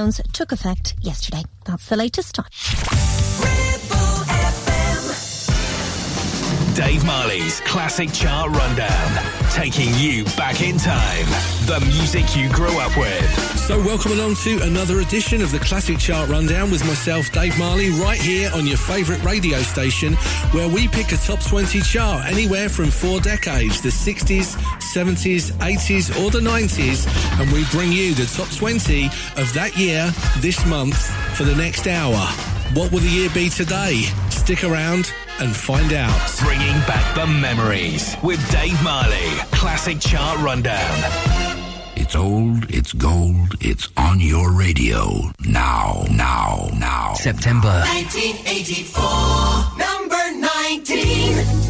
lockdowns took effect yesterday. That's the latest on. Dave Marley's Classic Chart Rundown, taking you back in time. The music you grew up with. So, welcome along to another edition of the Classic Chart Rundown with myself, Dave Marley, right here on your favourite radio station, where we pick a top 20 chart anywhere from four decades the 60s, 70s, 80s, or the 90s, and we bring you the top 20 of that year this month for the next hour. What will the year be today? Stick around and find out. Bringing back the memories with Dave Marley. Classic Chart Rundown. It's old, it's gold, it's on your radio. Now, now, now. September 1984, number 19.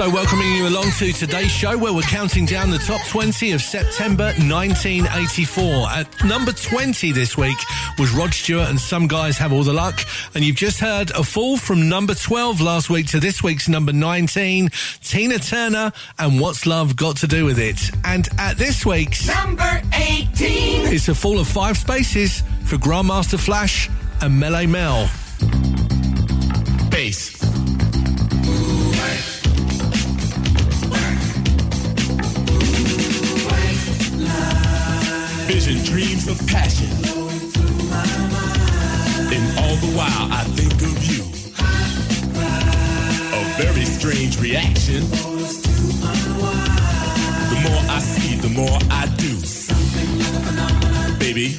so, welcoming you along to today's show where we're counting down the top 20 of September 1984. At number 20 this week was Rod Stewart and Some Guys Have All the Luck. And you've just heard a fall from number 12 last week to this week's number 19, Tina Turner and What's Love Got to Do with It. And at this week's Number 18. it's a fall of five spaces for Grandmaster Flash and Melle Mel. Bass. Vision, dreams of passion. And all the while I think of you. A very strange reaction. The more I see, the more I do. Baby.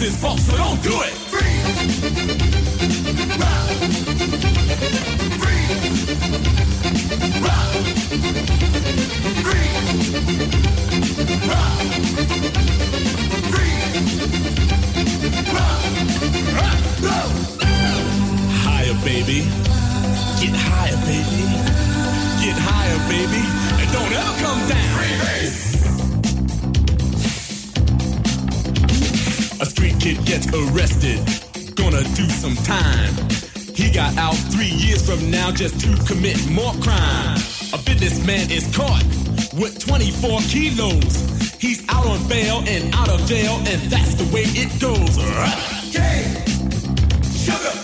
Else's fault, so don't do it. A street kid gets arrested, gonna do some time. He got out three years from now just to commit more crime. A businessman is caught with 24 kilos. He's out on bail and out of jail, and that's the way it goes. Sugar.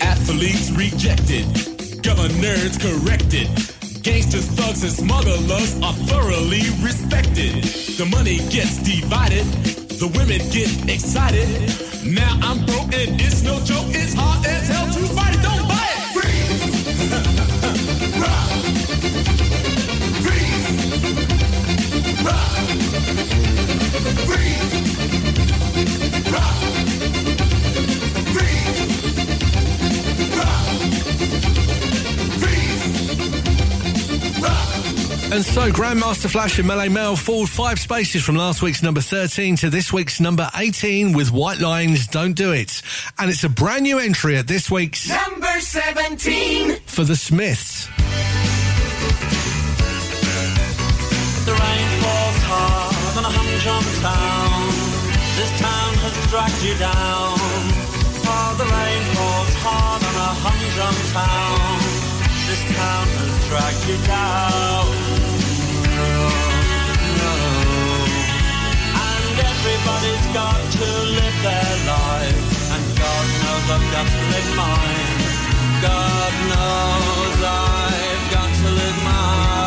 Athletes rejected, governors corrected. Gangsters, thugs, and smugglers are thoroughly respected. The money gets divided, the women get excited. Now I'm broke and it's no joke, it's hard as hell to fight And so, Grandmaster Flash and Melle Mel fall five spaces from last week's number 13 to this week's number 18 with White Lines Don't Do It. And it's a brand new entry at this week's Number 17. for the Smiths. The rain falls hard on a humdrum town. This town has dragged you down. Oh, the rain falls hard on a humdrum town. This town has dragged you down. Everybody's got to live their life. And God knows I've got to live mine. God knows I've got to live mine.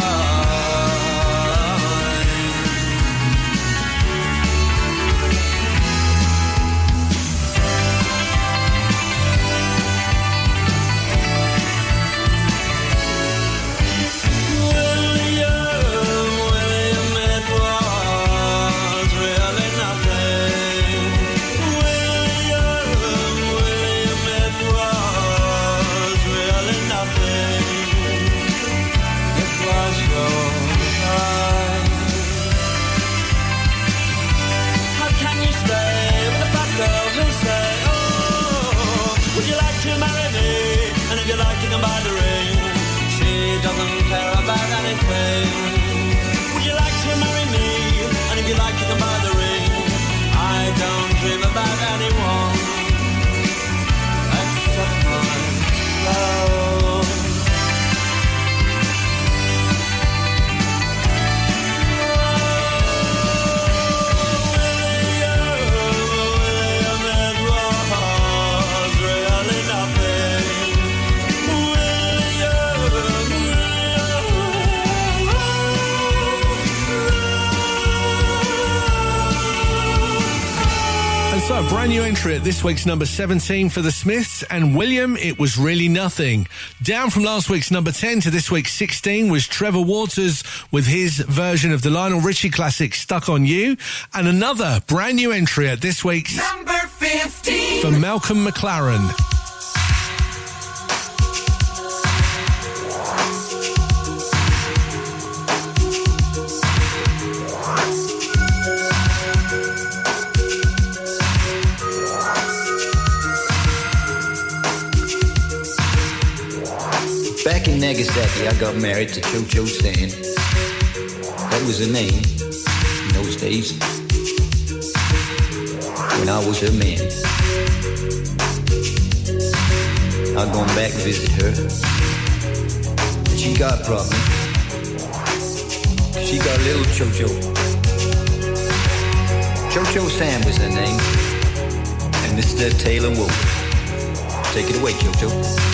About brand new entry at this week's number 17 for the Smiths, and William, it was really nothing. Down from last week's number 10 to this week's 16 was Trevor Walters with his version of the Lionel Richie classic Stuck on You, and another brand new entry at this week's Number 15. for Malcolm McLaren. Nagasaki, I got married to Cho Cho Stan. That was her name in those days. When I was her man. I've gone back to visit her. And she got a problem. She got little Cho Cho. Cho Cho Sam was her name. And Mr. Taylor Wolf. Take it away, Cho Cho.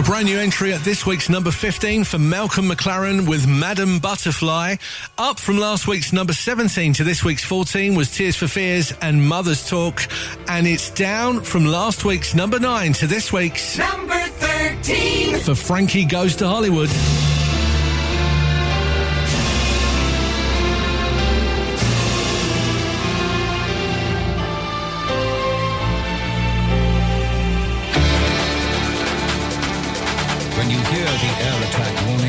A brand new entry at this week's number 15 for Malcolm McLaren with Madam Butterfly. Up from last week's number 17 to this week's 14 was Tears for Fears and Mother's Talk. And it's down from last week's number 9 to this week's Number 13. for Frankie Goes to Hollywood. The air attack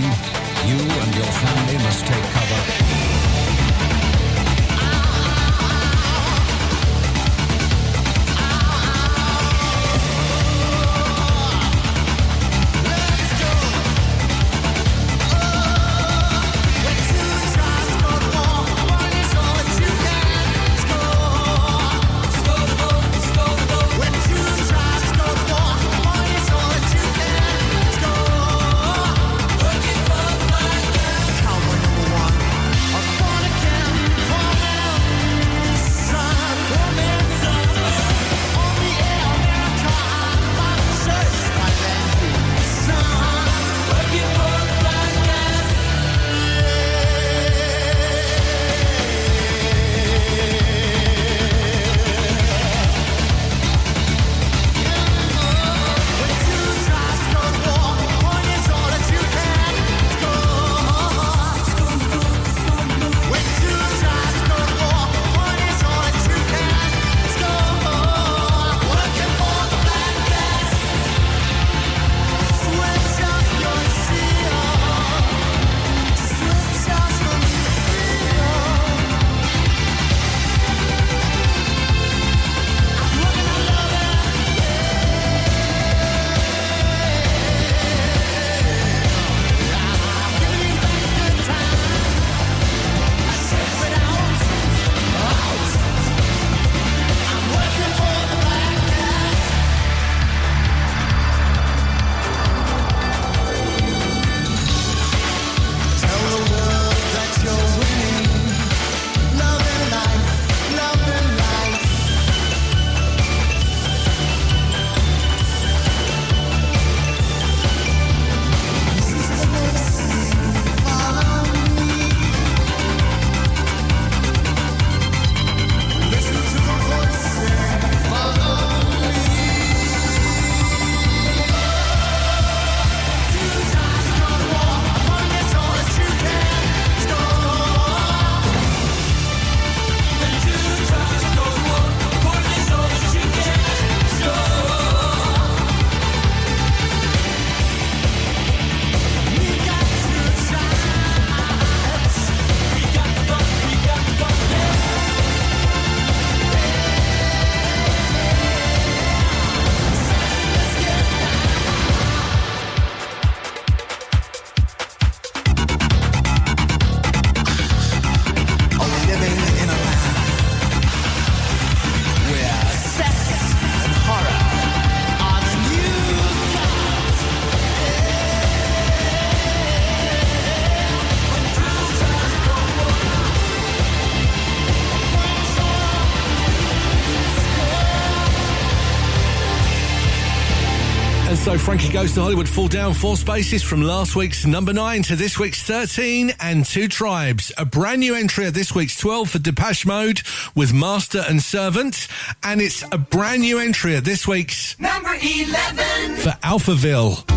goes to Hollywood fall down four spaces from last week's number nine to this week's 13 and two tribes. A brand new entry at this week's 12 for Depeche Mode with Master and Servant. And it's a brand new entry at this week's number 11 for Alphaville.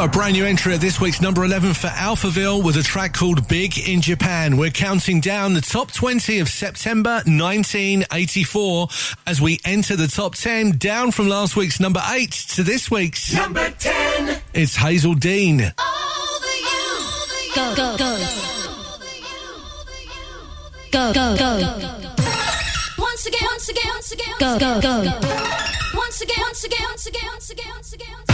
A brand new entry at this week's number 11 for Alphaville with a track called Big in Japan. We're counting down the top 20 of September 1984 as we enter the top 10, down from last week's number 8 to this week's number 10. It's Hazell Dean. Go, go, go. Go, go, go. Once again, once again, once again, go, go, go. Once again, once again, once again, once again, once again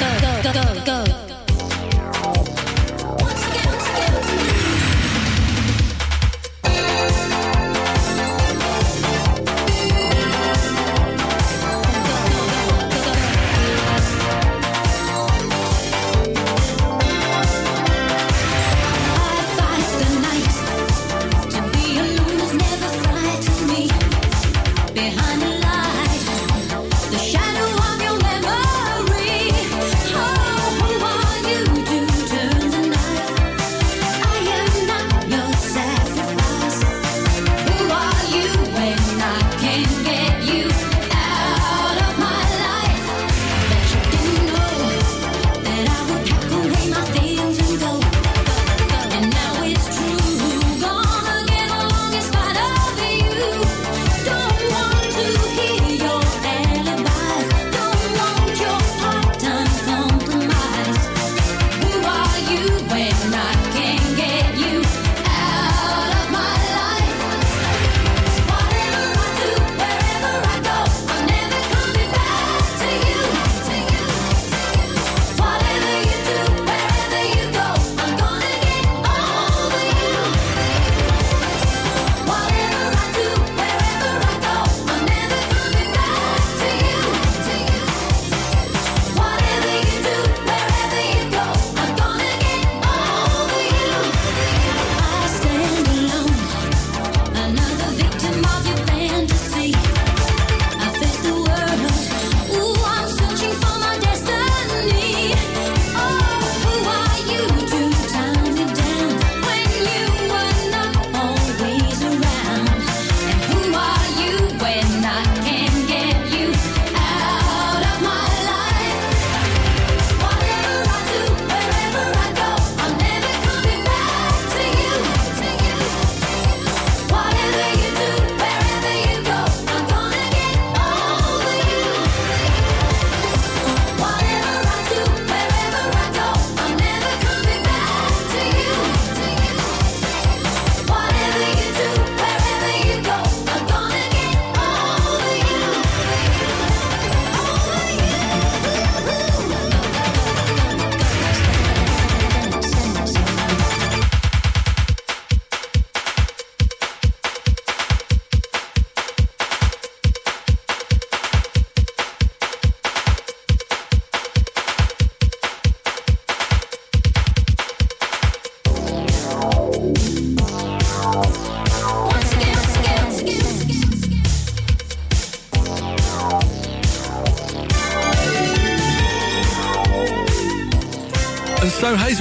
go, go, go, go.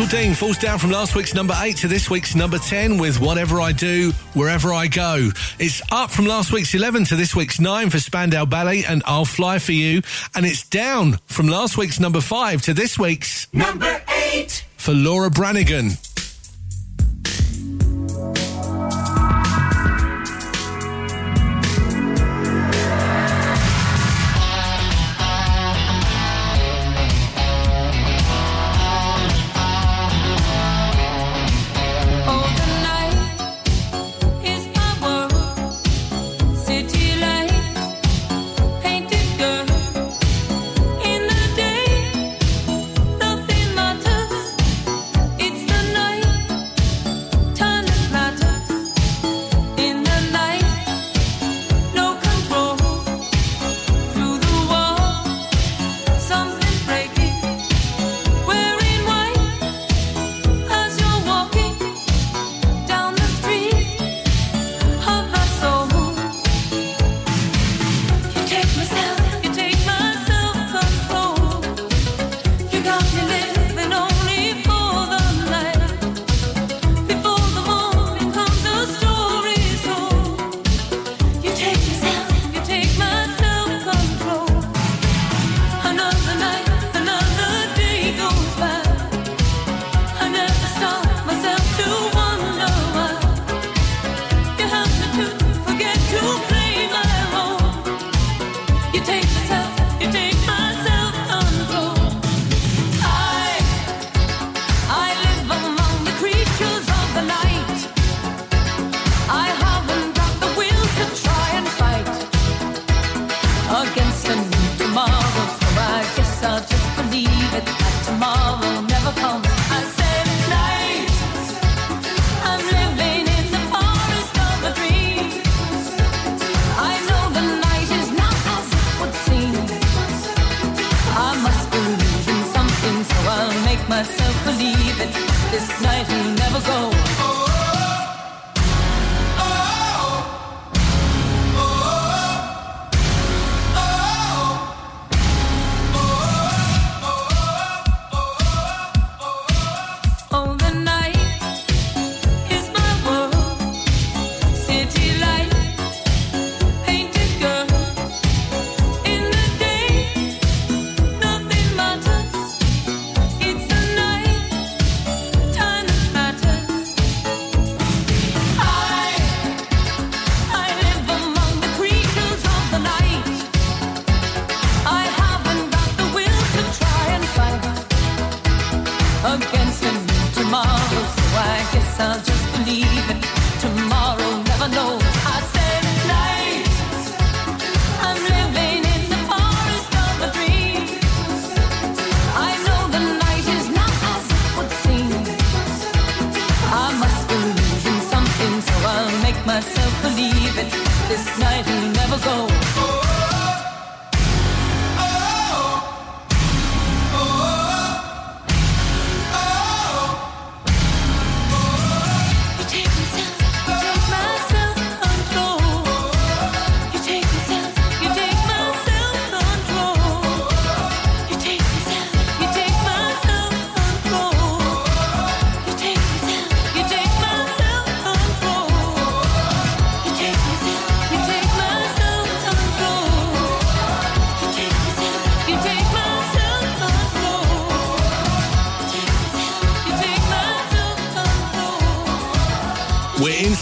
Michael Dean falls down from last week's number 8 to this week's number 10 with Whatever I Do, Wherever I Go. It's up from last week's 11 to this week's 9 for Spandau Ballet and I'll Fly For You. And it's down from last week's number 5 to this week's number 8 for Laura Branigan.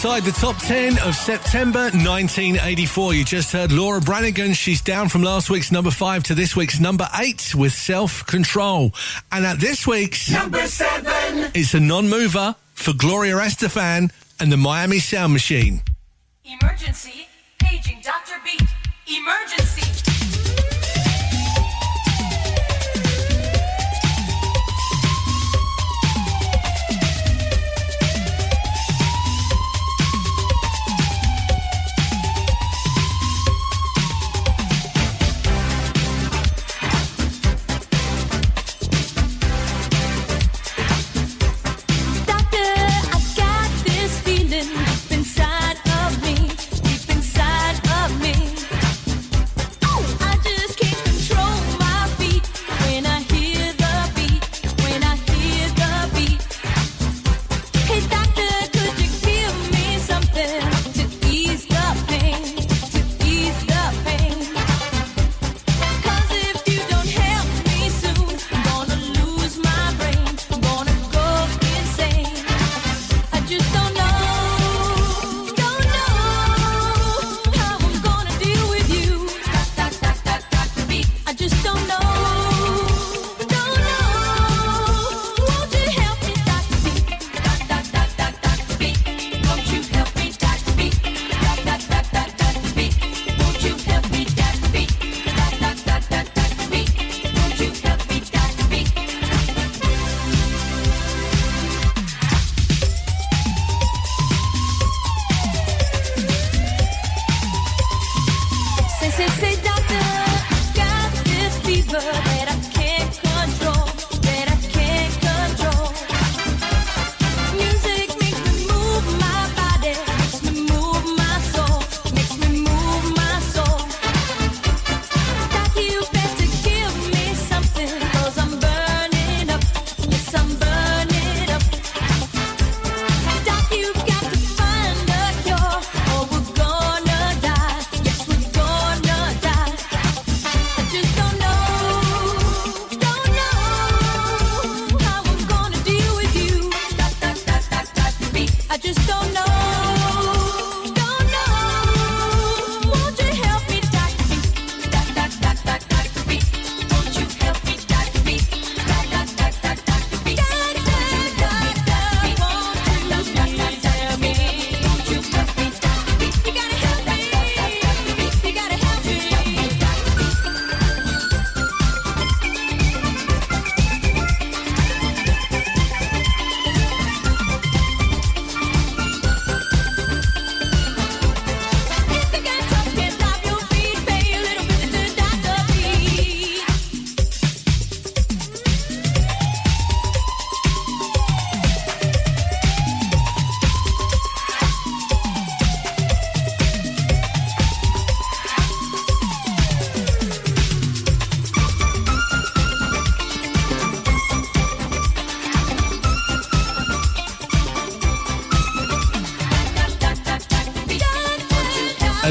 inside the top 10 of September 1984. You just heard Laura Branigan. She's down from last week's number 5 to this week's number 8 with Self Control. And at this week's number 7, it's a non mover for Gloria Estefan and the Miami Sound Machine. Emergency, paging Dr. Beat. Emergency.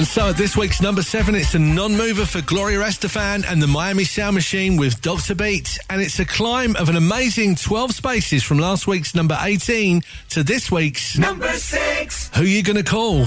And so at this week's number seven, it's a non-mover for Gloria Estefan and the Miami Sound Machine with Dr. Beat. And it's a climb of an amazing 12 spaces from last week's number 18 to this week's number six. Who you going to call?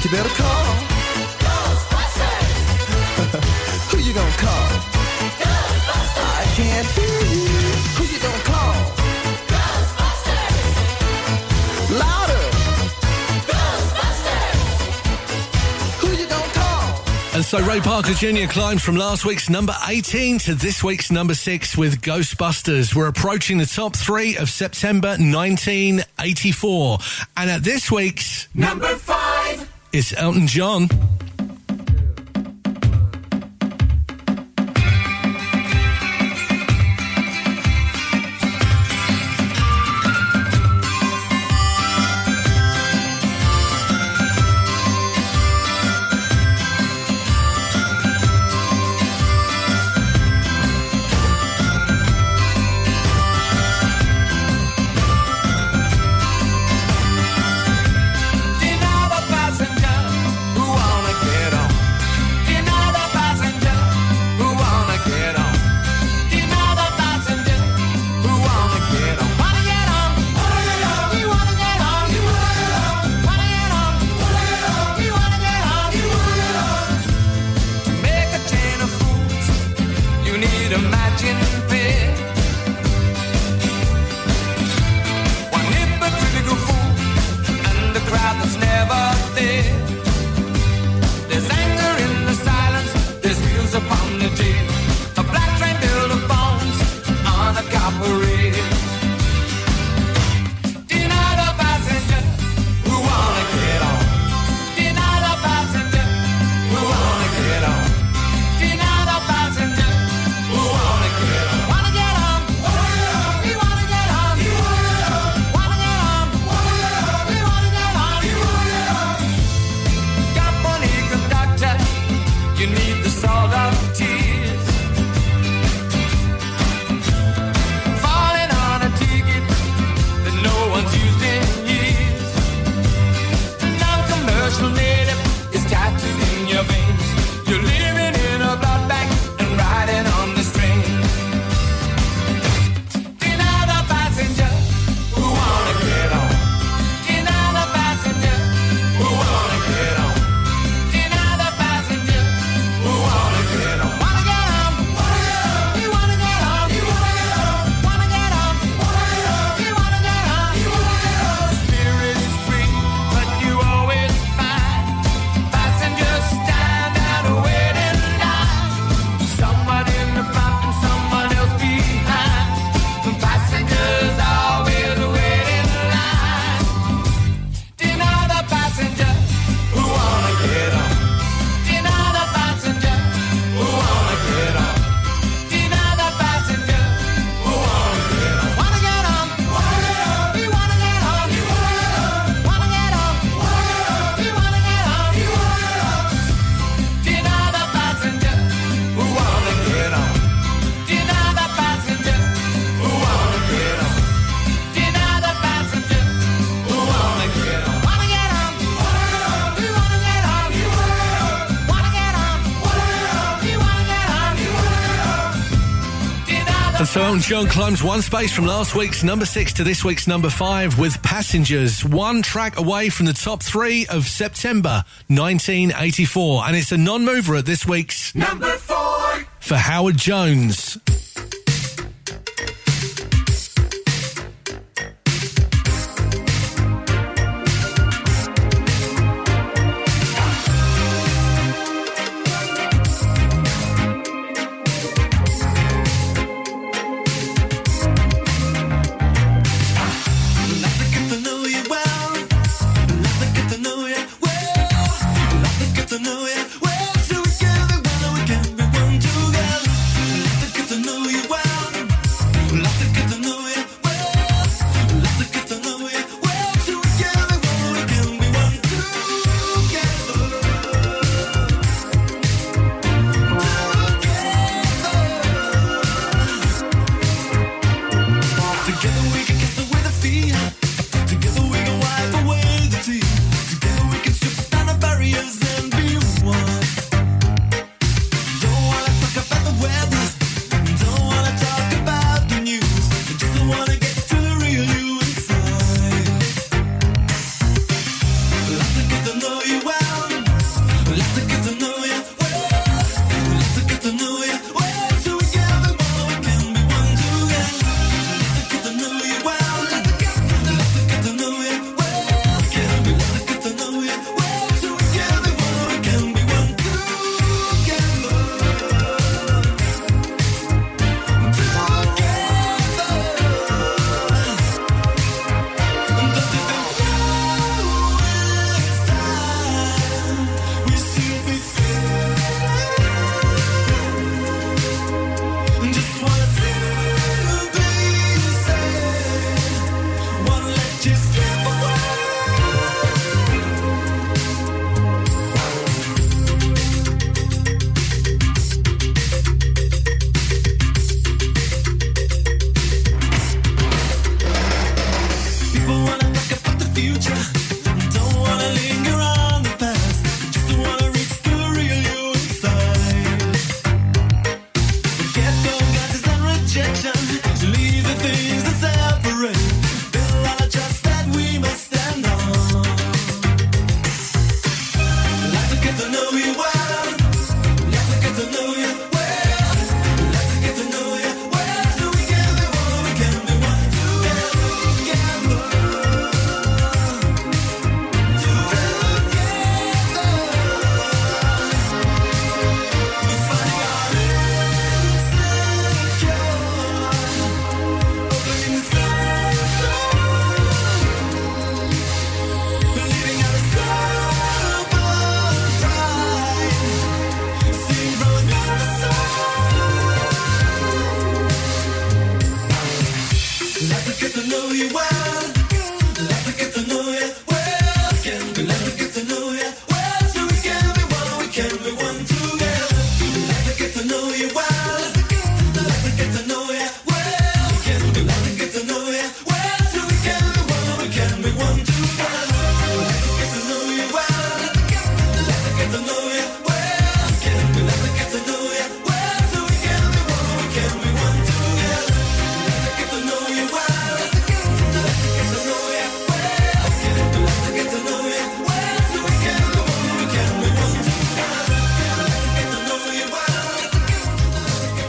You better call Ghostbusters. Who you gonna call? Ghostbusters. I can't hear you. Who you gonna call? Ghostbusters. Louder. Ghostbusters. Who you gonna call? And so Ray Parker Jr. climbs from last week's number 18 to this week's number 6 with Ghostbusters. We're approaching the top 3 of September 1984. And at this week's number 5 it's Elton John. Elton John climbs one space from last week's number six to this week's number five with Passengers, one track away from the top three of September 1984. And it's a non mover at this week's number four for Howard Jones.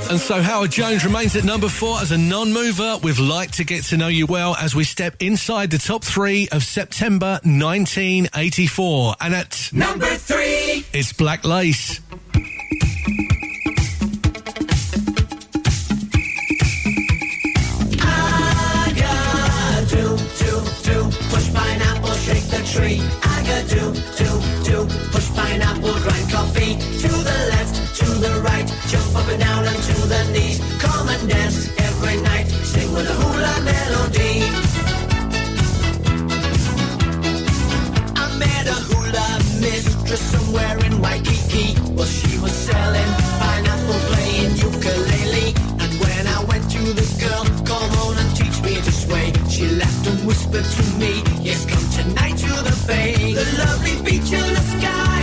And so Howard Jones remains at number four as a non-mover. We've liked to get to know you well as we step inside the top three of September 1984. And at number three, it's Black Lace. Pineapple, shake the tree. I do, do, do. Push pineapple, grind coffee to the Jump up and down until the knees. Come and dance every night. Sing with a hula melody. I met a hula mistress somewhere in Waikiki. Well, she was selling pineapple, playing ukulele. And when I went to this girl, come on and teach me to sway. She laughed and whispered to me, Yes, come tonight to the bay. The lovely beach and the sky.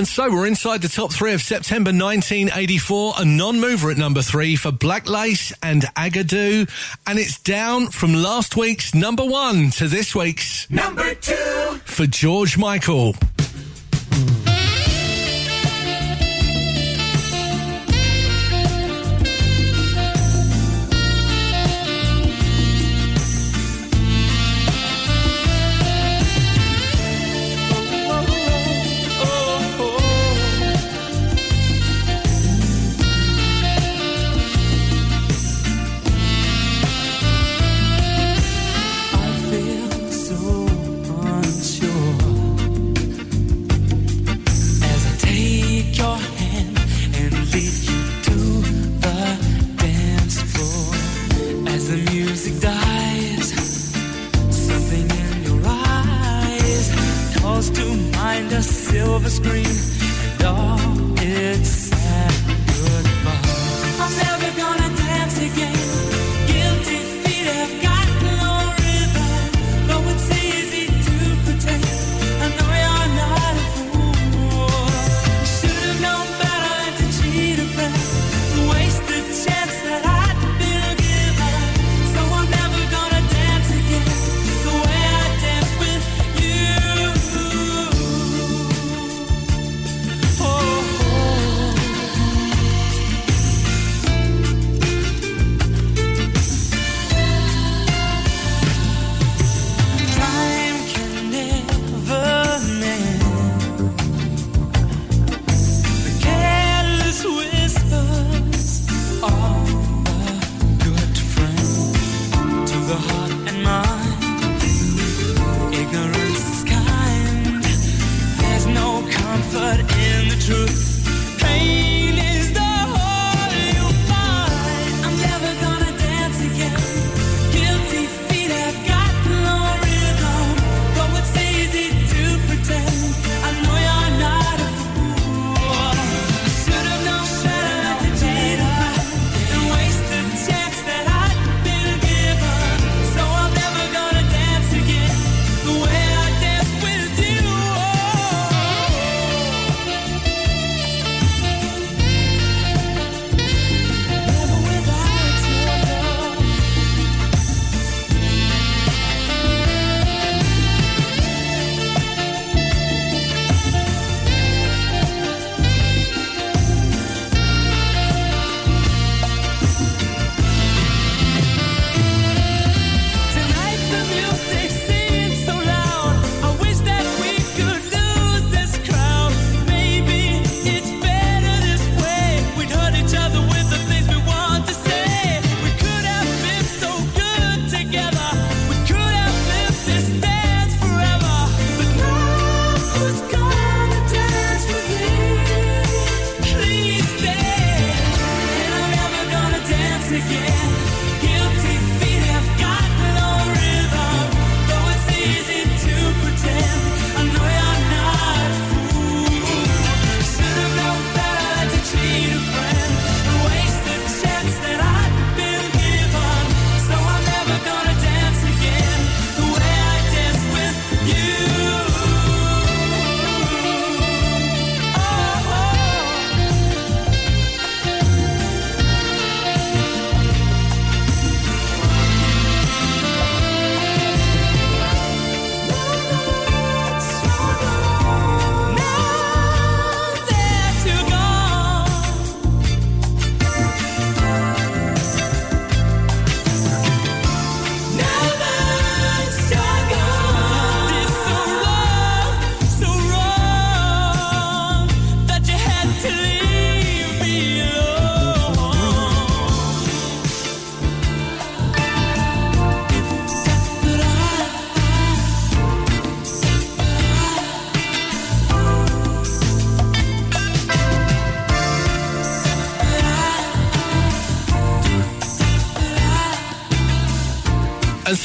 And so we're inside the top three of September 1984, a non-mover at number three for Black Lace and Agadoo. And it's down from last week's number one to this week's number two for George Michael.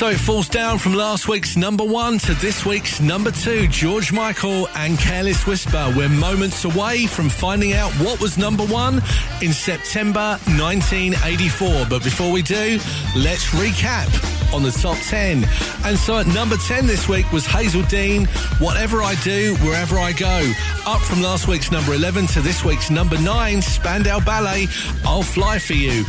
So it falls down from last week's number one to this week's number two. George Michael and Careless Whisper. We're moments away from finding out what was number one in September 1984. But before we do, let's recap on the top 10. And so at number 10 this week was Hazell Dean, Whatever I Do, Wherever I Go. Up from last week's number 11 to this week's number 9, Spandau Ballet, I'll Fly For You.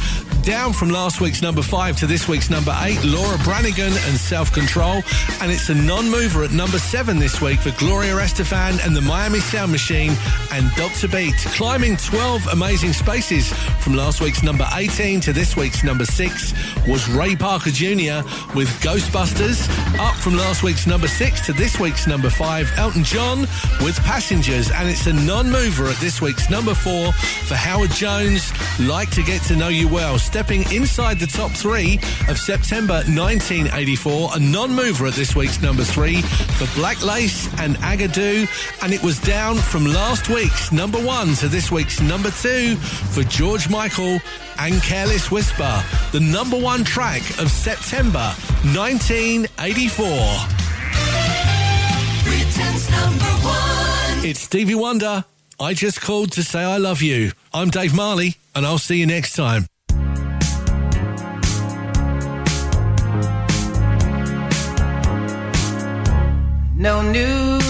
Down from last week's number 5 to this week's number 8, Laura Branigan and Self Control. And it's a non mover at number 7 this week for Gloria Estefan and the Miami Sound Machine and Dr. Beat. Climbing 12 amazing spaces from last week's number 18 to this week's number 6 was Ray Parker Jr. with Ghostbusters. Up from last week's number 6 to this week's number 5, Elton John with Passengers. And it's a non mover at this week's number 4 for Howard Jones, Like to Get to Know You Well. Stepping inside the top 3 of September 1984, a non mover at this week's number 3 for Black Lace and Agadoo. And it was down from last week's number 1 to this week's number 2 for George Michael and Careless Whisper, the number one track of September 1984. Britain's number one. It's Stevie Wonder. I just called to say I love you. I'm Dave Marley, and I'll see you next time. No New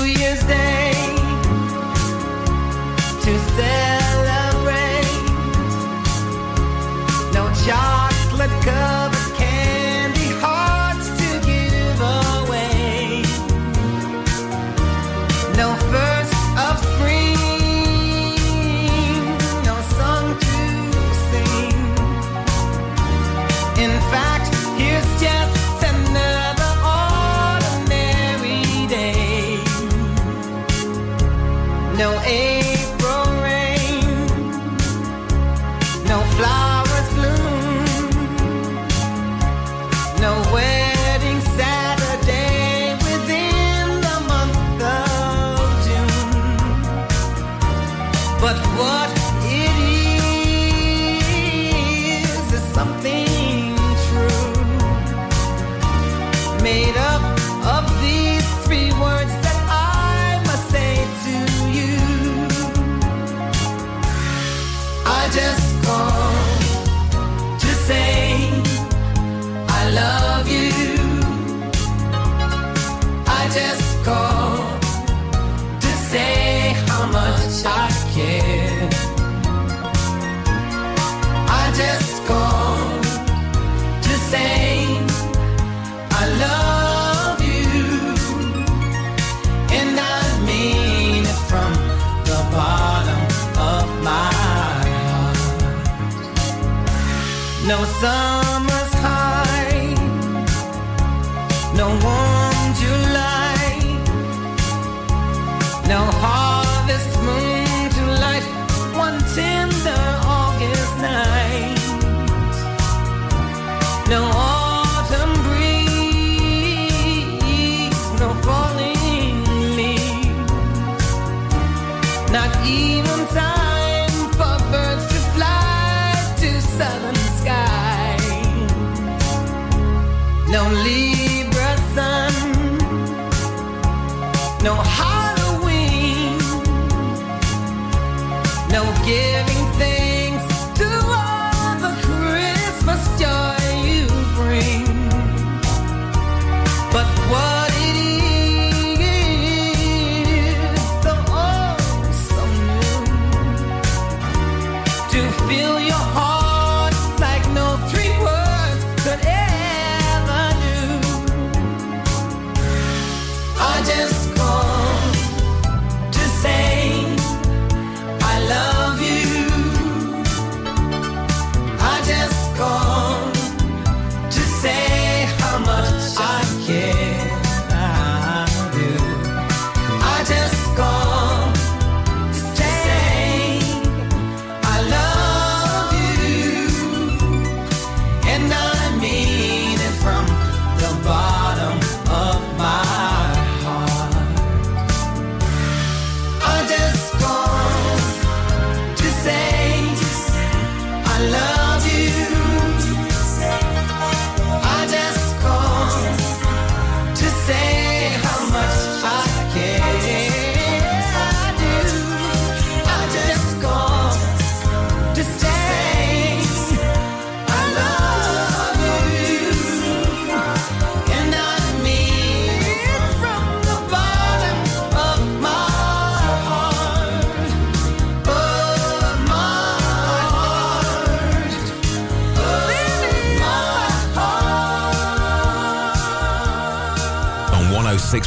No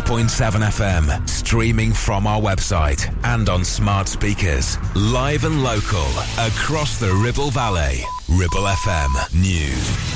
106.7 FM, streaming from our website and on smart speakers. Live and local across the Ribble Valley. Ribble FM News.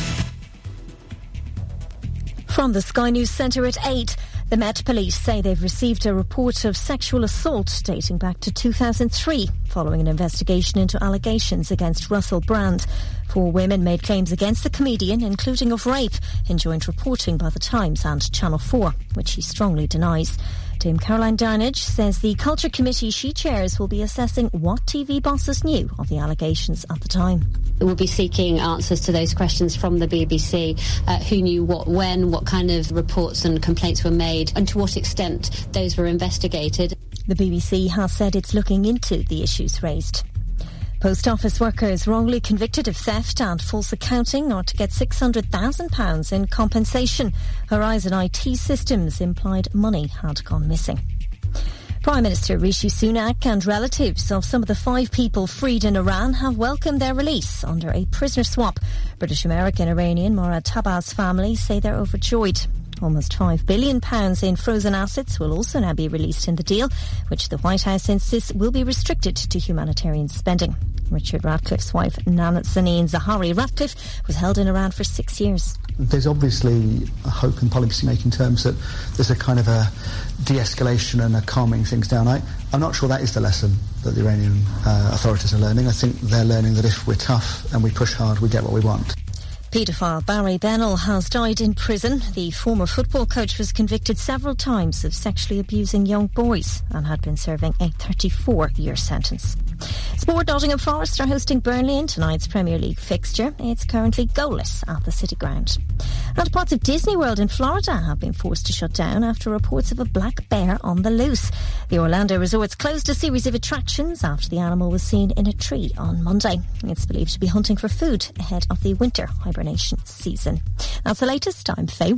From the Sky News Centre at 8, the Met Police say they've received a report of sexual assault dating back to 2003, following an investigation into allegations against Russell Brand. Four women made claims against the comedian, including of rape, in joint reporting by The Times and Channel 4, which he strongly denies. Dame Caroline Dinenage says the Culture Committee she chairs will be assessing what TV bosses knew of the allegations at the time. We'll be seeking answers to those questions from the BBC. Uh, who knew what, when, what kind of reports and complaints were made, and to what extent those were investigated. The BBC has said it's looking into the issues raised. Post office workers wrongly convicted of theft and false accounting are to get £600,000 in compensation. Horizon IT Systems implied money had gone missing. Prime Minister Rishi Sunak and relatives of some of the five people freed in Iran have welcomed their release under a prisoner swap. British American Iranian Morad Tahbaz's family say they're overjoyed. Almost £5 billion in frozen assets will also now be released in the deal, which the White House insists will be restricted to humanitarian spending. Richard Ratcliffe's wife, Nazanin Zaghari Ratcliffe, was held in Iran for six years. There's obviously a hope in policy making terms that there's a kind of a de-escalation and a calming things down. I, I'm not sure that is the lesson that the Iranian uh, authorities are learning. I think they're learning that if we're tough and we push hard, we get what we want. Paedophile Barry Bennell has died in prison. The former football coach was convicted several times of sexually abusing young boys and had been serving a 34 year sentence. Sport Nottingham Forest are hosting Burnley in tonight's Premier League fixture. It's currently goalless at the City Ground. And parts of Disney World in Florida have been forced to shut down after reports of a black bear on the loose. The Orlando resorts closed a series of attractions after the animal was seen in a tree on Monday. It's believed to be hunting for food ahead of the winter hibernation season. That's the latest. I'm Faye.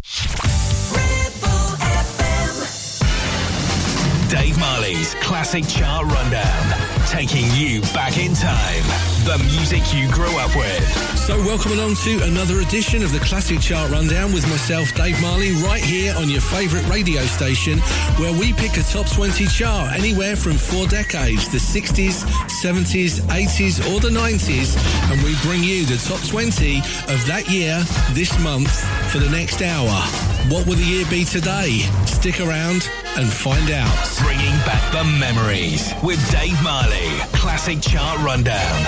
Dave Marley's Classic Chart Rundown. Taking you back in time. The music you grew up with. So, welcome along to another edition of the Classic Chart Rundown with myself, Dave Marley, right here on your favourite radio station, where we pick a top 20 chart anywhere from four decades the 60s, 70s, 80s, or the 90s, and we bring you the top 20 of that year this month for the next hour. What will the year be today? Stick around and find out. Bringing back the memories with Dave Marley. Classic Chart Rundown.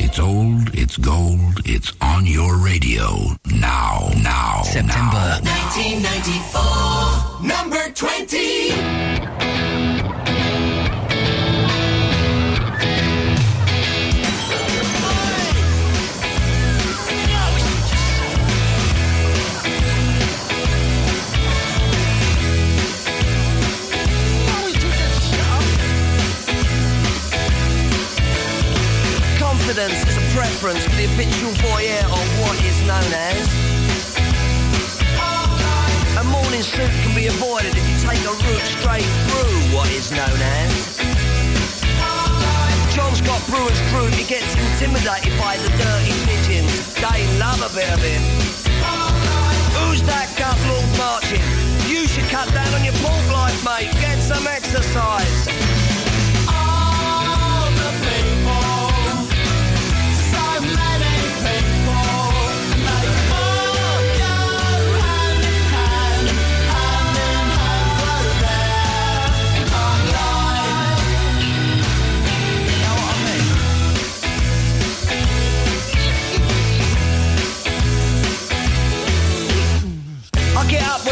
It's old, it's gold, it's on your radio. Now, now, September. 1994, number 20. Voyeur of what is known as. A morning suit can be avoided if you take a route straight through what is known as. John's got brewer's fruit, he gets intimidated by the dirty pigeons. They love a bit of him. Who's that gut lord marching? You should cut down on your pork life, mate. Get some exercise.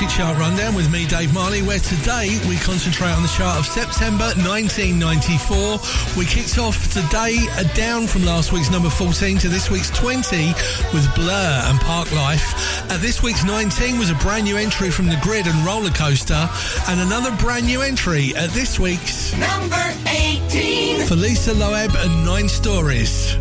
Classic Chart Rundown with me, Dave Marley, where today we concentrate on the chart of September 1994. We kicked off today uh, down from last week's number 14 to this week's 20 with Blur and Park Life. Uh, this week's 19 was a brand new entry from The Grid and Roller Coaster, and another brand new entry at this week's Number 18. for Lisa Loeb and Nine Stories.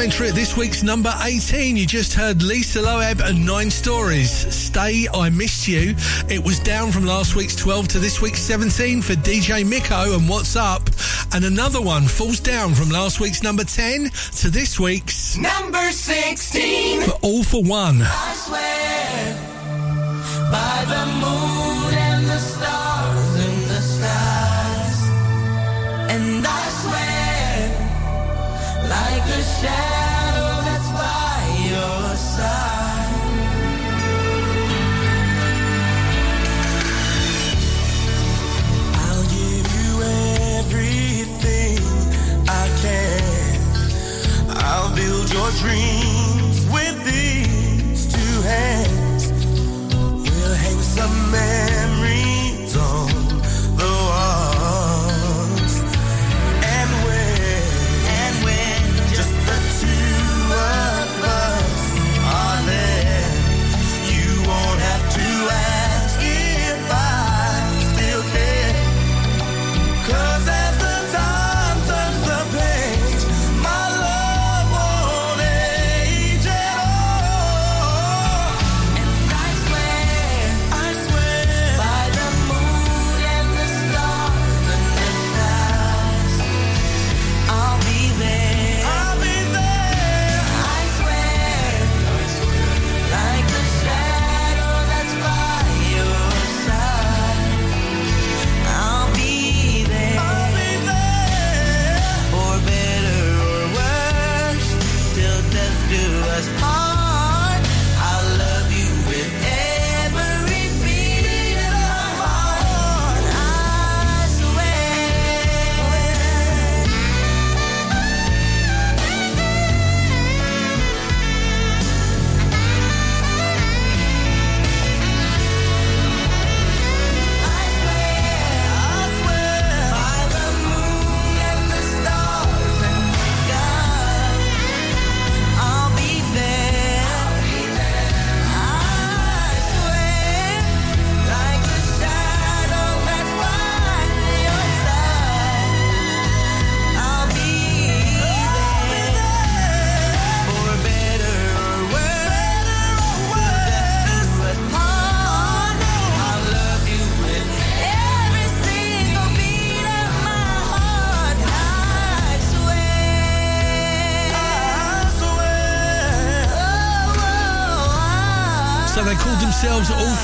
entry at this week's number 18. You just heard Lisa Loeb and Nine Stories. Stay, I Missed You. It was down from last week's 12 to this week's 17 for DJ Miko and What's Up. And another one falls down from last week's number 10 to this week's number 16 for All for One.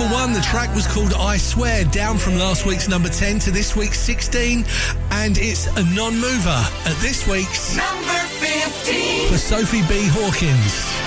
number one. The track was called I Swear, down from last week's number 10 to this week's 16, and it's a non mover at this week's number 15 for Sophie B. Hawkins.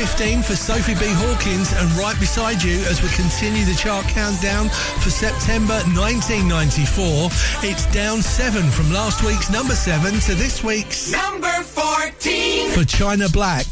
15 for Sophie B. Hawkins and Right Beside You as we continue the chart countdown for September 1994. It's down 7 from last week's number 7 to this week's number 14 for China Black.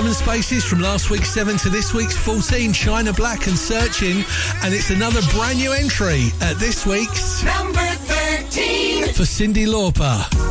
seven spaces from last week's seven to this week's 14, China Black and Searching. And it's another brand new entry at this week's number 13 for Cindy Lauper.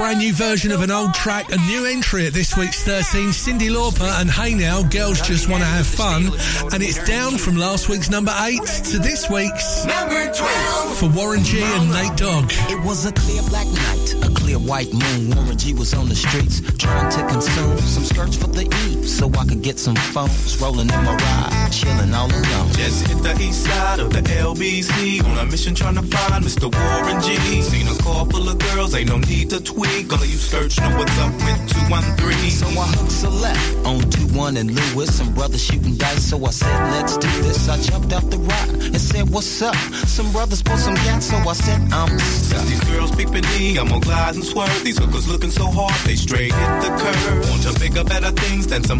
Brand new version of an old track, a new entry at this week's 13, Cindy Lauper and Hey Now, Girls Just Wanna Have Fun. And it's down from last week's number 8 to this week's Number 12 for Warren G and Nate Dogg. It was a clear black night, a clear white moon. Warren G was on the streets trying to consume some skirts for the E so I could get some phones rolling in my ride, chilling all alone. Just hit the east side of the LBC on a mission trying to find Mr. Warren G. Seen a car full of girls, ain't no need to tweak. All of you search know what's up with 213. So I hooked a left on 2-1 and Lewis. Some brothers shooting dice, so I said, let's do this. I jumped out the ride and said, what's up? Some brothers pulled some gas, so I said, I'm stuck. These girls peeping me, I'm gonna glide and swerve. These hookers looking so hard, they straight hit the curve. Want to bigger, better things than some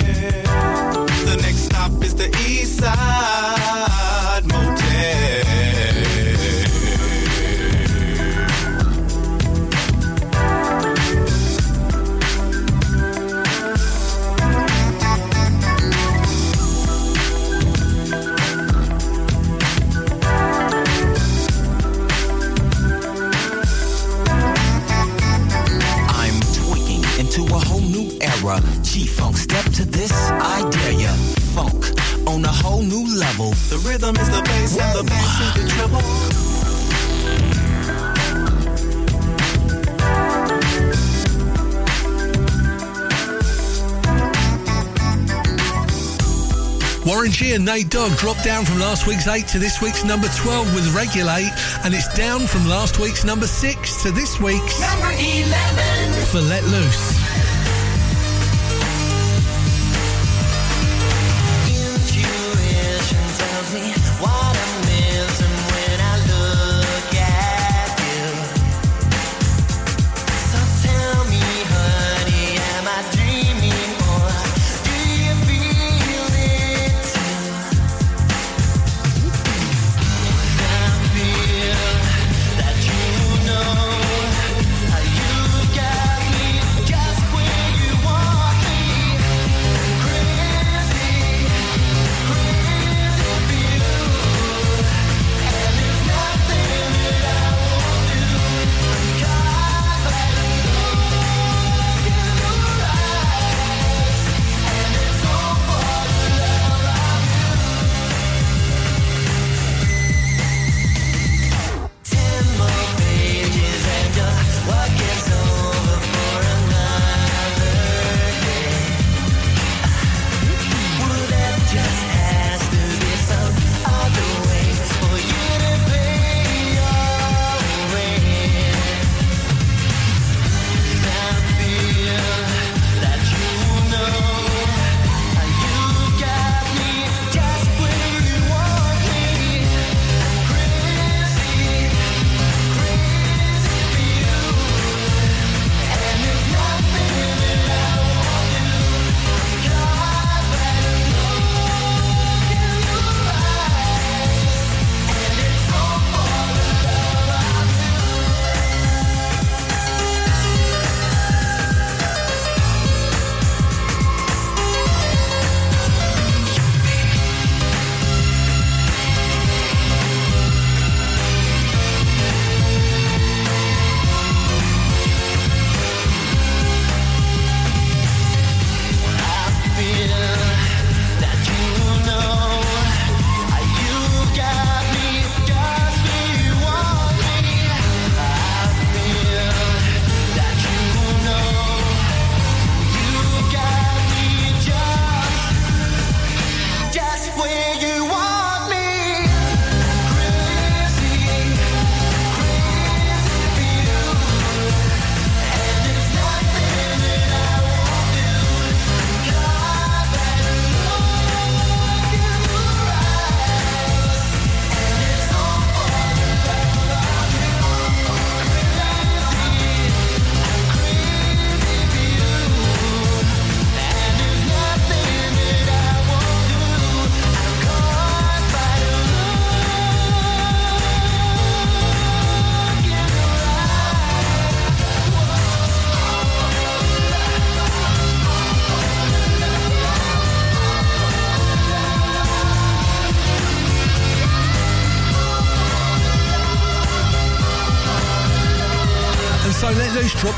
And Nate Dogg dropped down from last week's 8 to this week's number 12 with Regulate, and it's down from last week's number 6 to this week's Number 11 for Let Loose.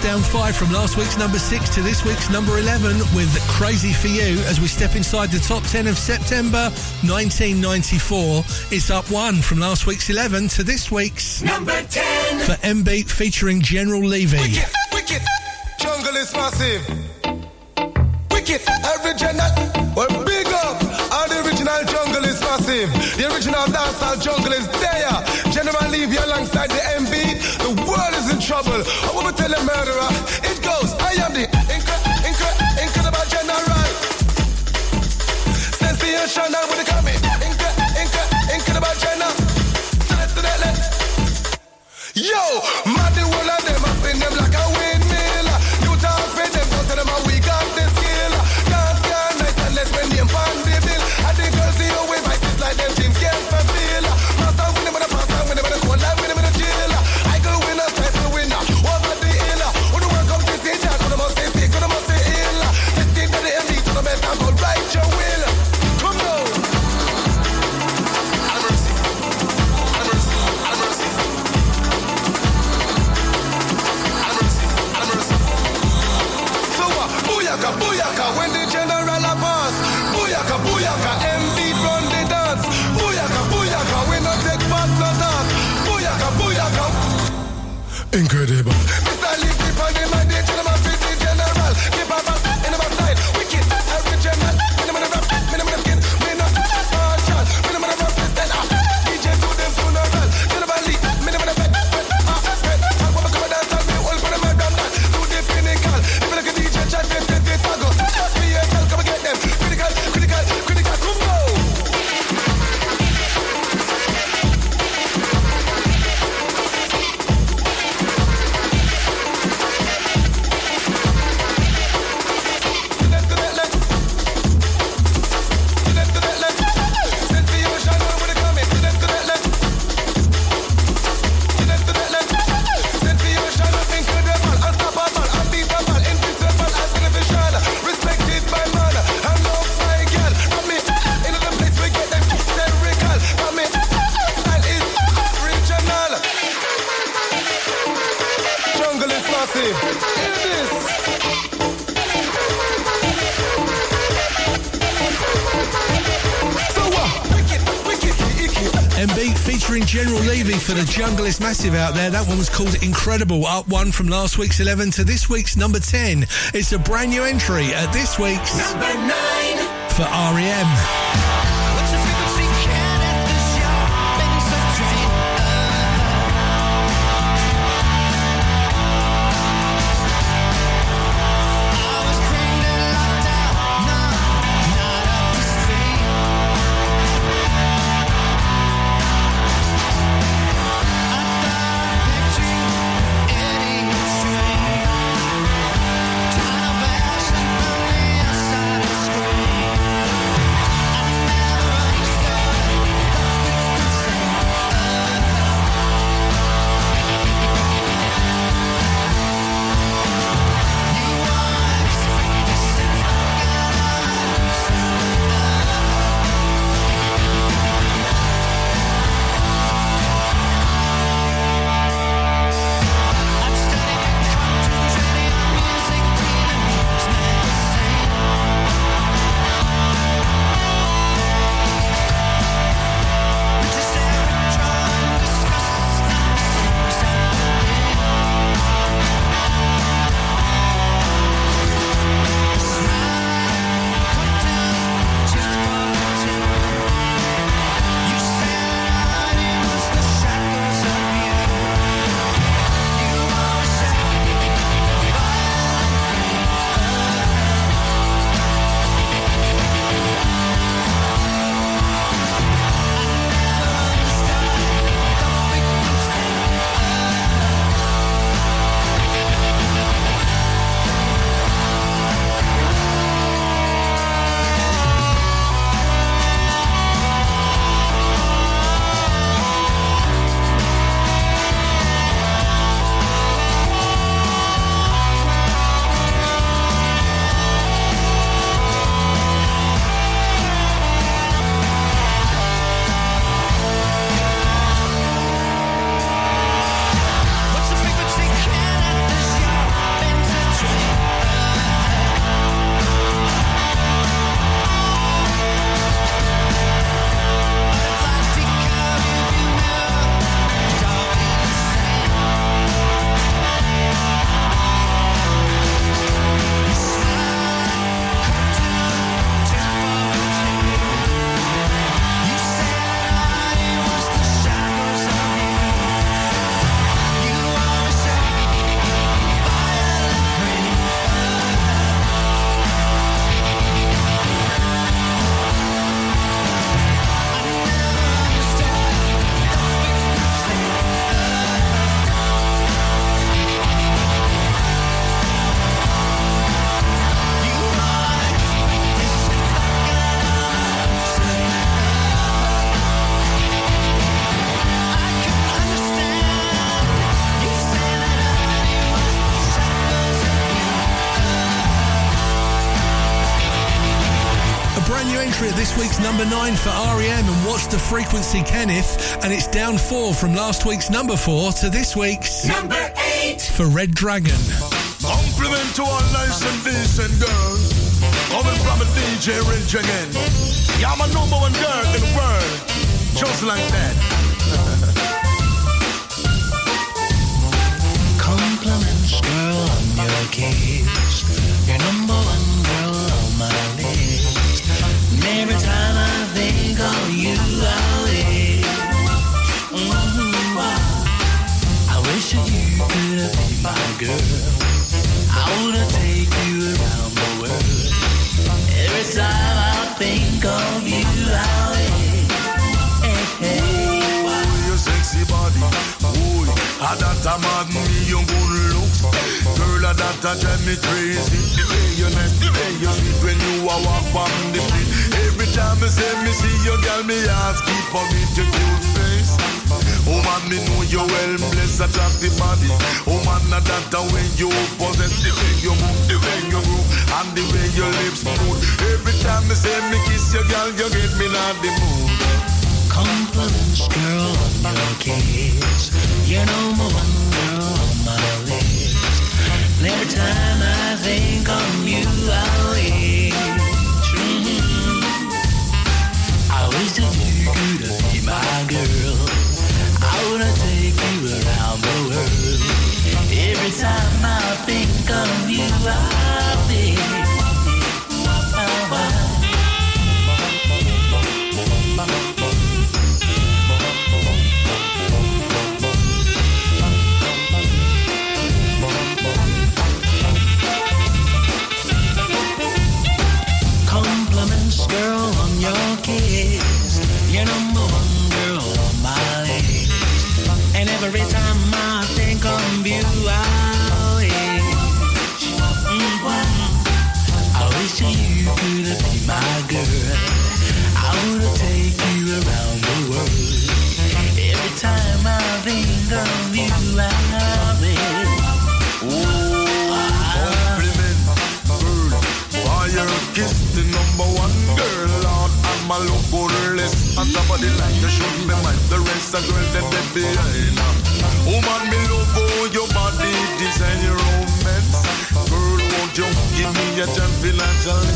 Down five from last week's number six to this week's number 11 with Crazy for You as we step inside the top 10 of September 1994. It's up one from last week's 11 to this week's Number 10. for M Beat featuring General Levy. Wicked. wicked, Jungle is massive. Wicked. Original. Well, big massive. The original dancehall jungle is there. General Levy alongside the MB. The world is in trouble. I want to tell a murderer. It goes. I am the incre- incre- incredible general. Sensational with the coming. Incre- incre- incredible general. Yo, mad the whole of them, I spin them like a windmill. For the Jungle is massive out there. That one was called Incredible, up one from last week's 11 to this week's number 10. It's a brand new entry at this week's Number nine. for REM. Frequency Kenneth, and it's down four from last week's number four to this week's Number eight. for Red Dragon. Compliment to all nice and decent girls. Coming from a DJ Rich again. Yeah, I'm a number one girl in the world. Just like that. Compliments, girl, on your case. Girl. I wanna take you around the world. Every time I think of you, I wish. Hey, hey. Your sexy body. Ooh, ah, that a mad me, your good looks. Girl, ah, that a drive me crazy. The way you nice, the way you sweet when you a walk on the street. Time I say me see you, girl, me ask keep on with your cute face. Oh man, me know you well blessed, attractive body. Oh man, ah, that a way you possess, the way you move, the way you groove, and the way your lips smooth. Every time I say me kiss you, girl, you get me not the mood. Compliments, girl, on your case. You're number one girl on my list. And every time I think of you, I of you, I Of girl that they behind. Woman, me love how your body design your romance. Girl, won't you give me a chance financially?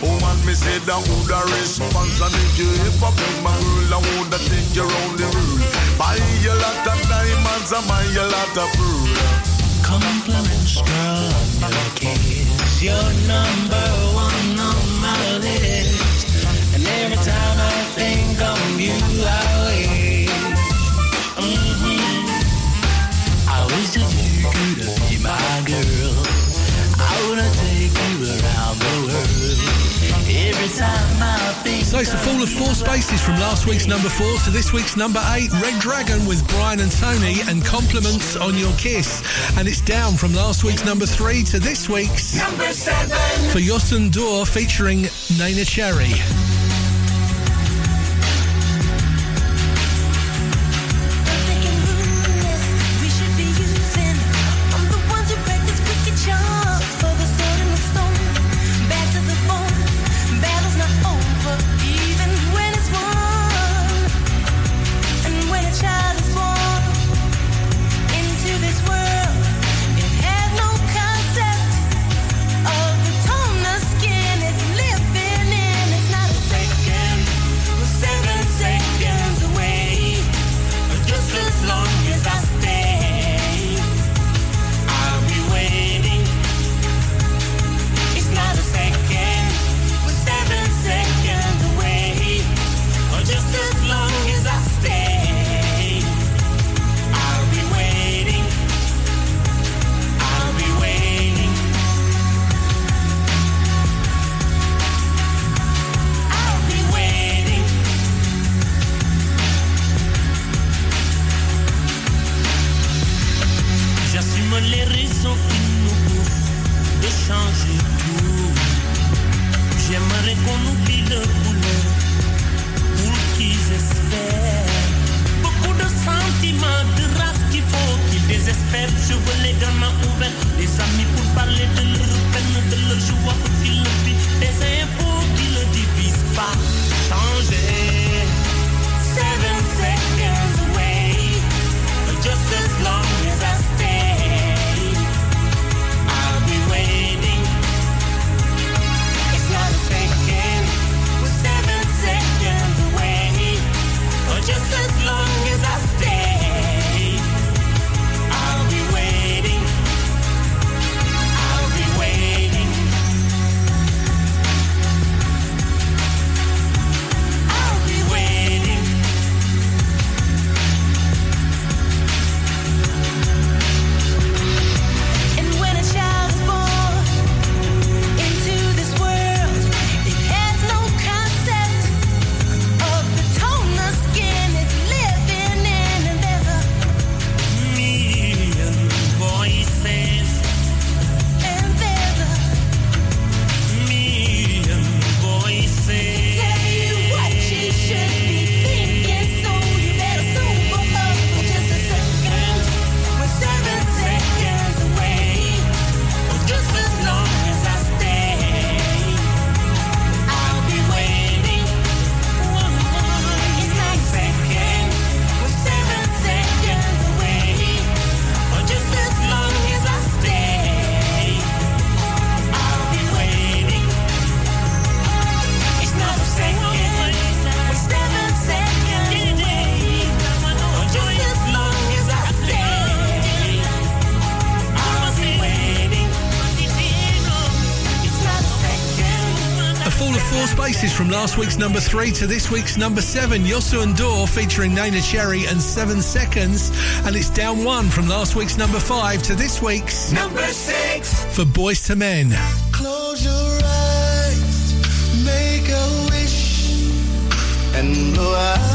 Woman, me say that would a response. And if you ever bring my girl, I would take you round the world. Buy a lot of diamonds and buy you a lot of pearl. Compliments, on your. You're number one on my list. And every time I think of you, I So it's a fall of four spaces from last week's number four to this week's number eight. Red Dragon with Brian and Tony and compliments on your kiss. And it's down from last week's number three to this week's Number seven. for Youssou N'Dour featuring Neneh Cherry. last week's number three to this week's number seven. Youssou N'Dour featuring Neneh Cherry and Seven Seconds. And it's down one from last week's number five to this week's number six for Boyz II Men. Close your eyes, make a wish, and.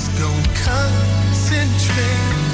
just go concentrate.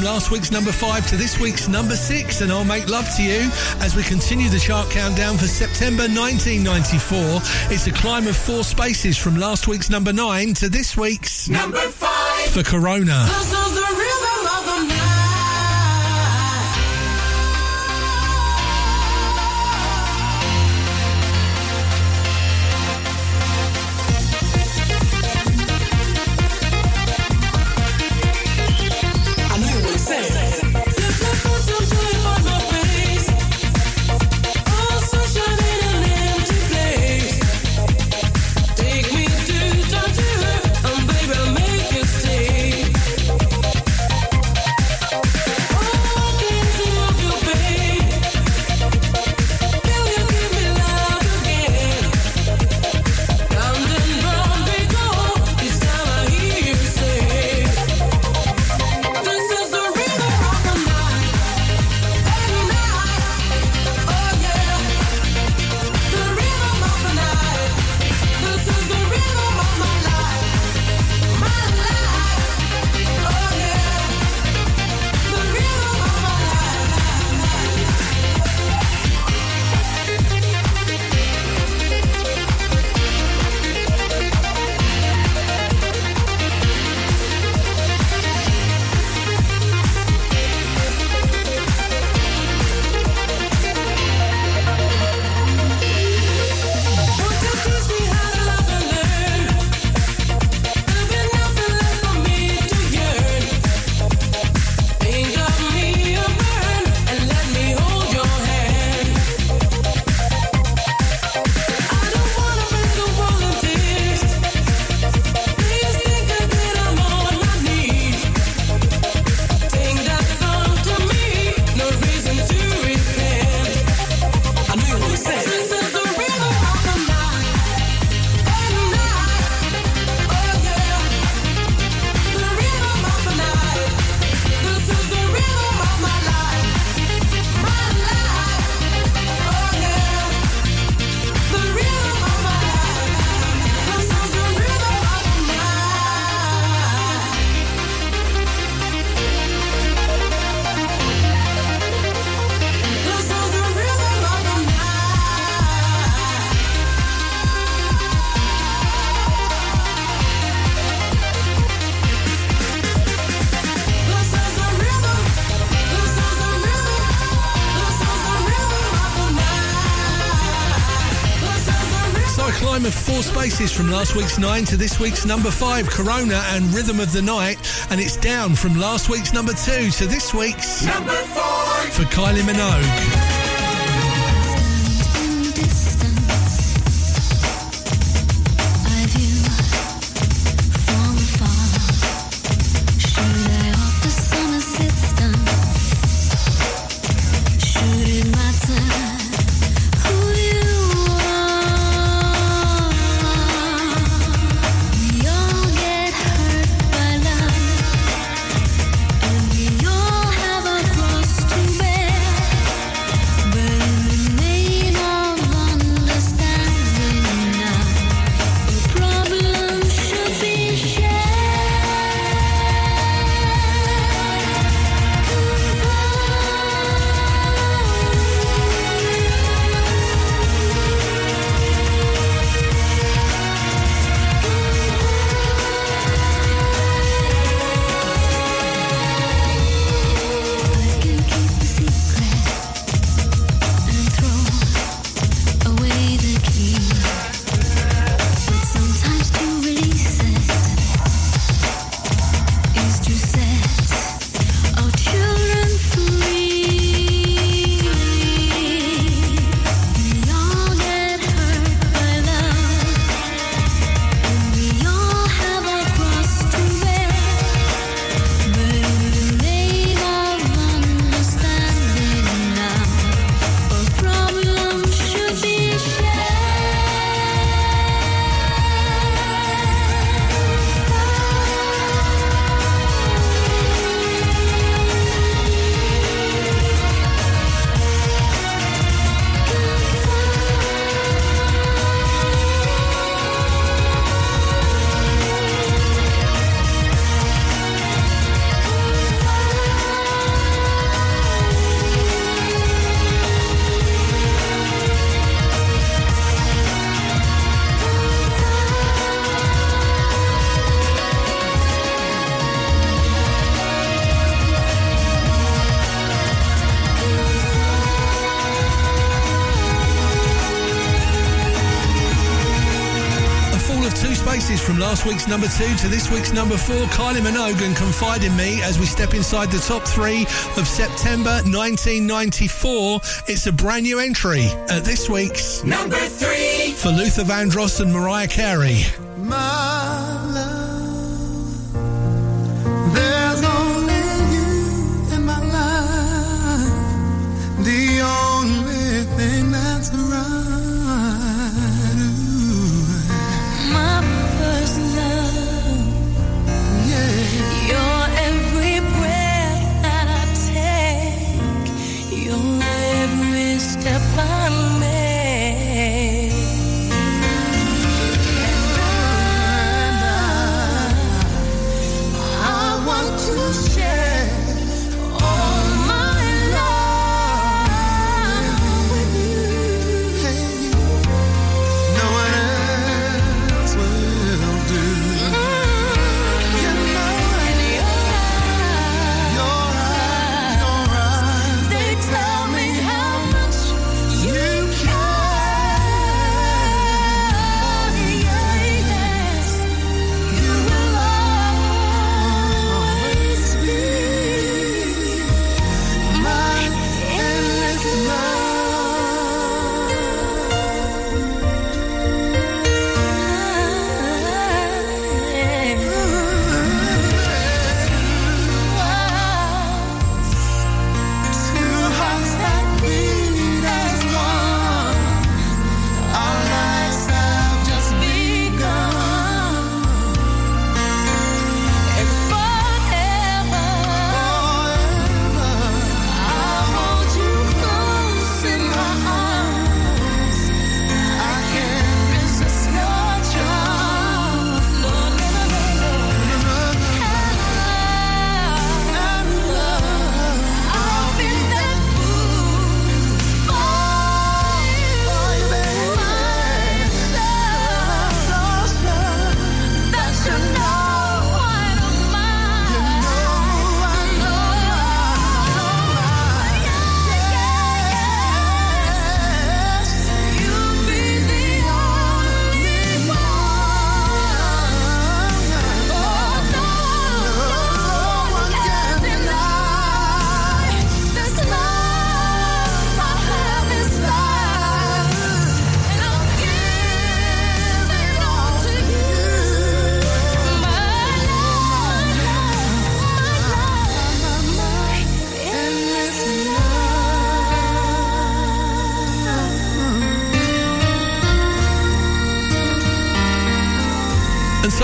from last week's number five to this week's number six, and I'll make love to you as we continue the chart countdown for September 1994. It's a climb of four spaces from last week's number nine to this week's number five for Corona. From last week's nine to this week's number five, Corona and Rhythm of the Night, and it's down from last week's number two to this week's Number four. for Kylie Minogue. Last week's number two to this week's number four, Kylie Minogue and Confide in Me as we step inside the top three of September 1994. It's a brand new entry at this week's Number three. for Luther Vandross and Mariah Carey. My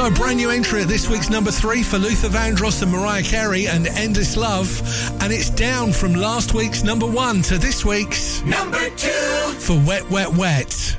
a brand new entry at this week's number three for Luther Vandross and Mariah Carey and Endless Love. And it's down from last week's number one to this week's Number two. for Wet, Wet, Wet.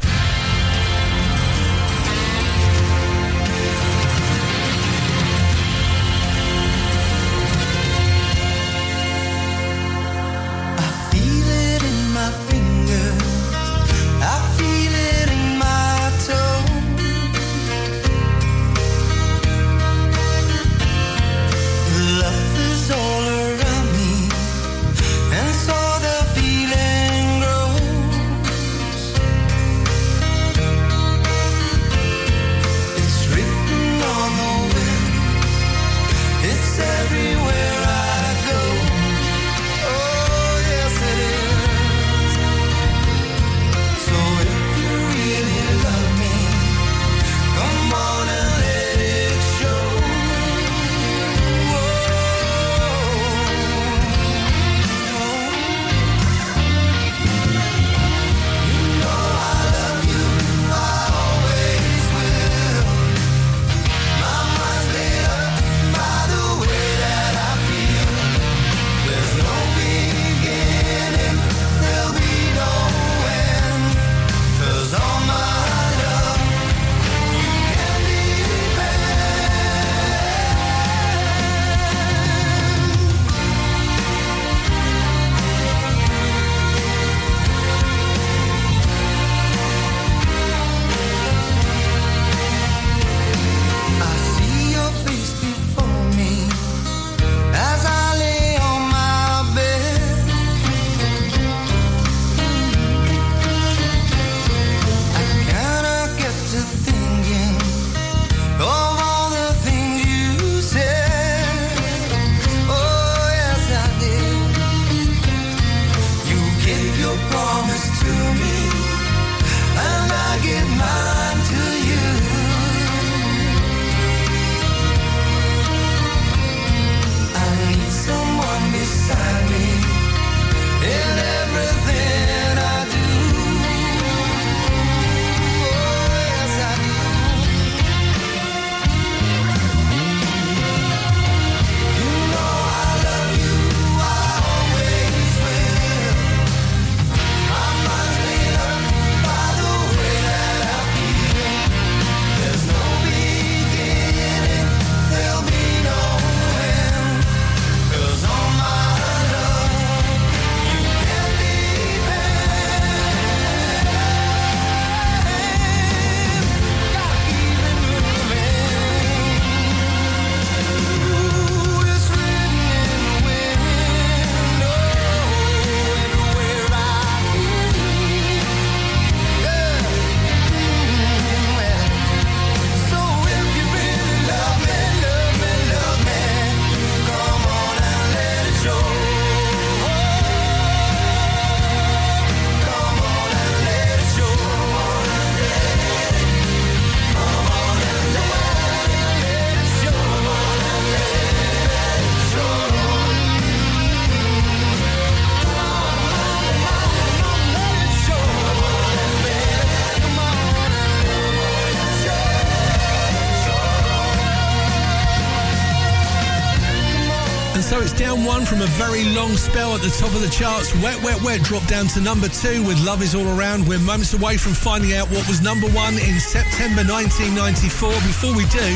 From a very spell at the top of the charts. Wet, Wet, Wet dropped down to number two with Love Is All Around. We're moments away from finding out what was number one in September 1994. Before we do,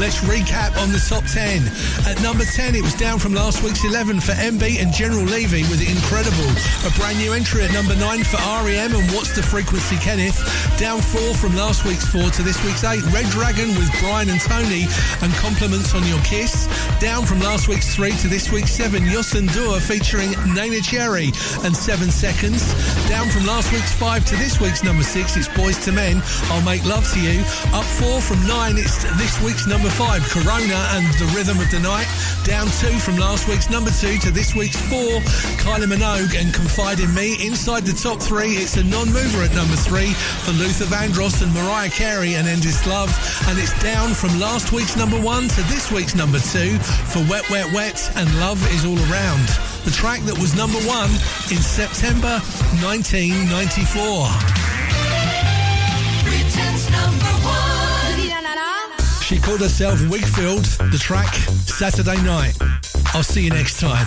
let's recap on the top 10. At number 10, it was down from last week's 11 for M-Beat and General Levy with Incredible. A brand new entry at number 9 for REM and What's the Frequency Kenneth. Down 4 from last week's 4 to this week's 8. Red Dragon with Brian and Tony and Compliments on Your Kiss. Down from last week's 3 to this week's 7. Youssou N'Dour featuring Neneh Cherry and 7 Seconds. Down from last week's 5 to this week's number 6. It's Boyz II Men. I'll Make Love to You. Up 4 from 9. It's this week's number 5. Corona and The Rhythm of the Night. Down 2 from last week's number 2 to this week's 4. Kylie Minogue and Confide in Me. Inside the top 3, it's a non-mover at number 3 for Luther Vandross and Mariah Carey and Endless Love. And it's down from last week's number 1 to this week's number 2 for Wet Wet Wet and Love is All Around the track that was number one in September 1994. She called herself Whigfield, the track Saturday Night. I'll see you next time.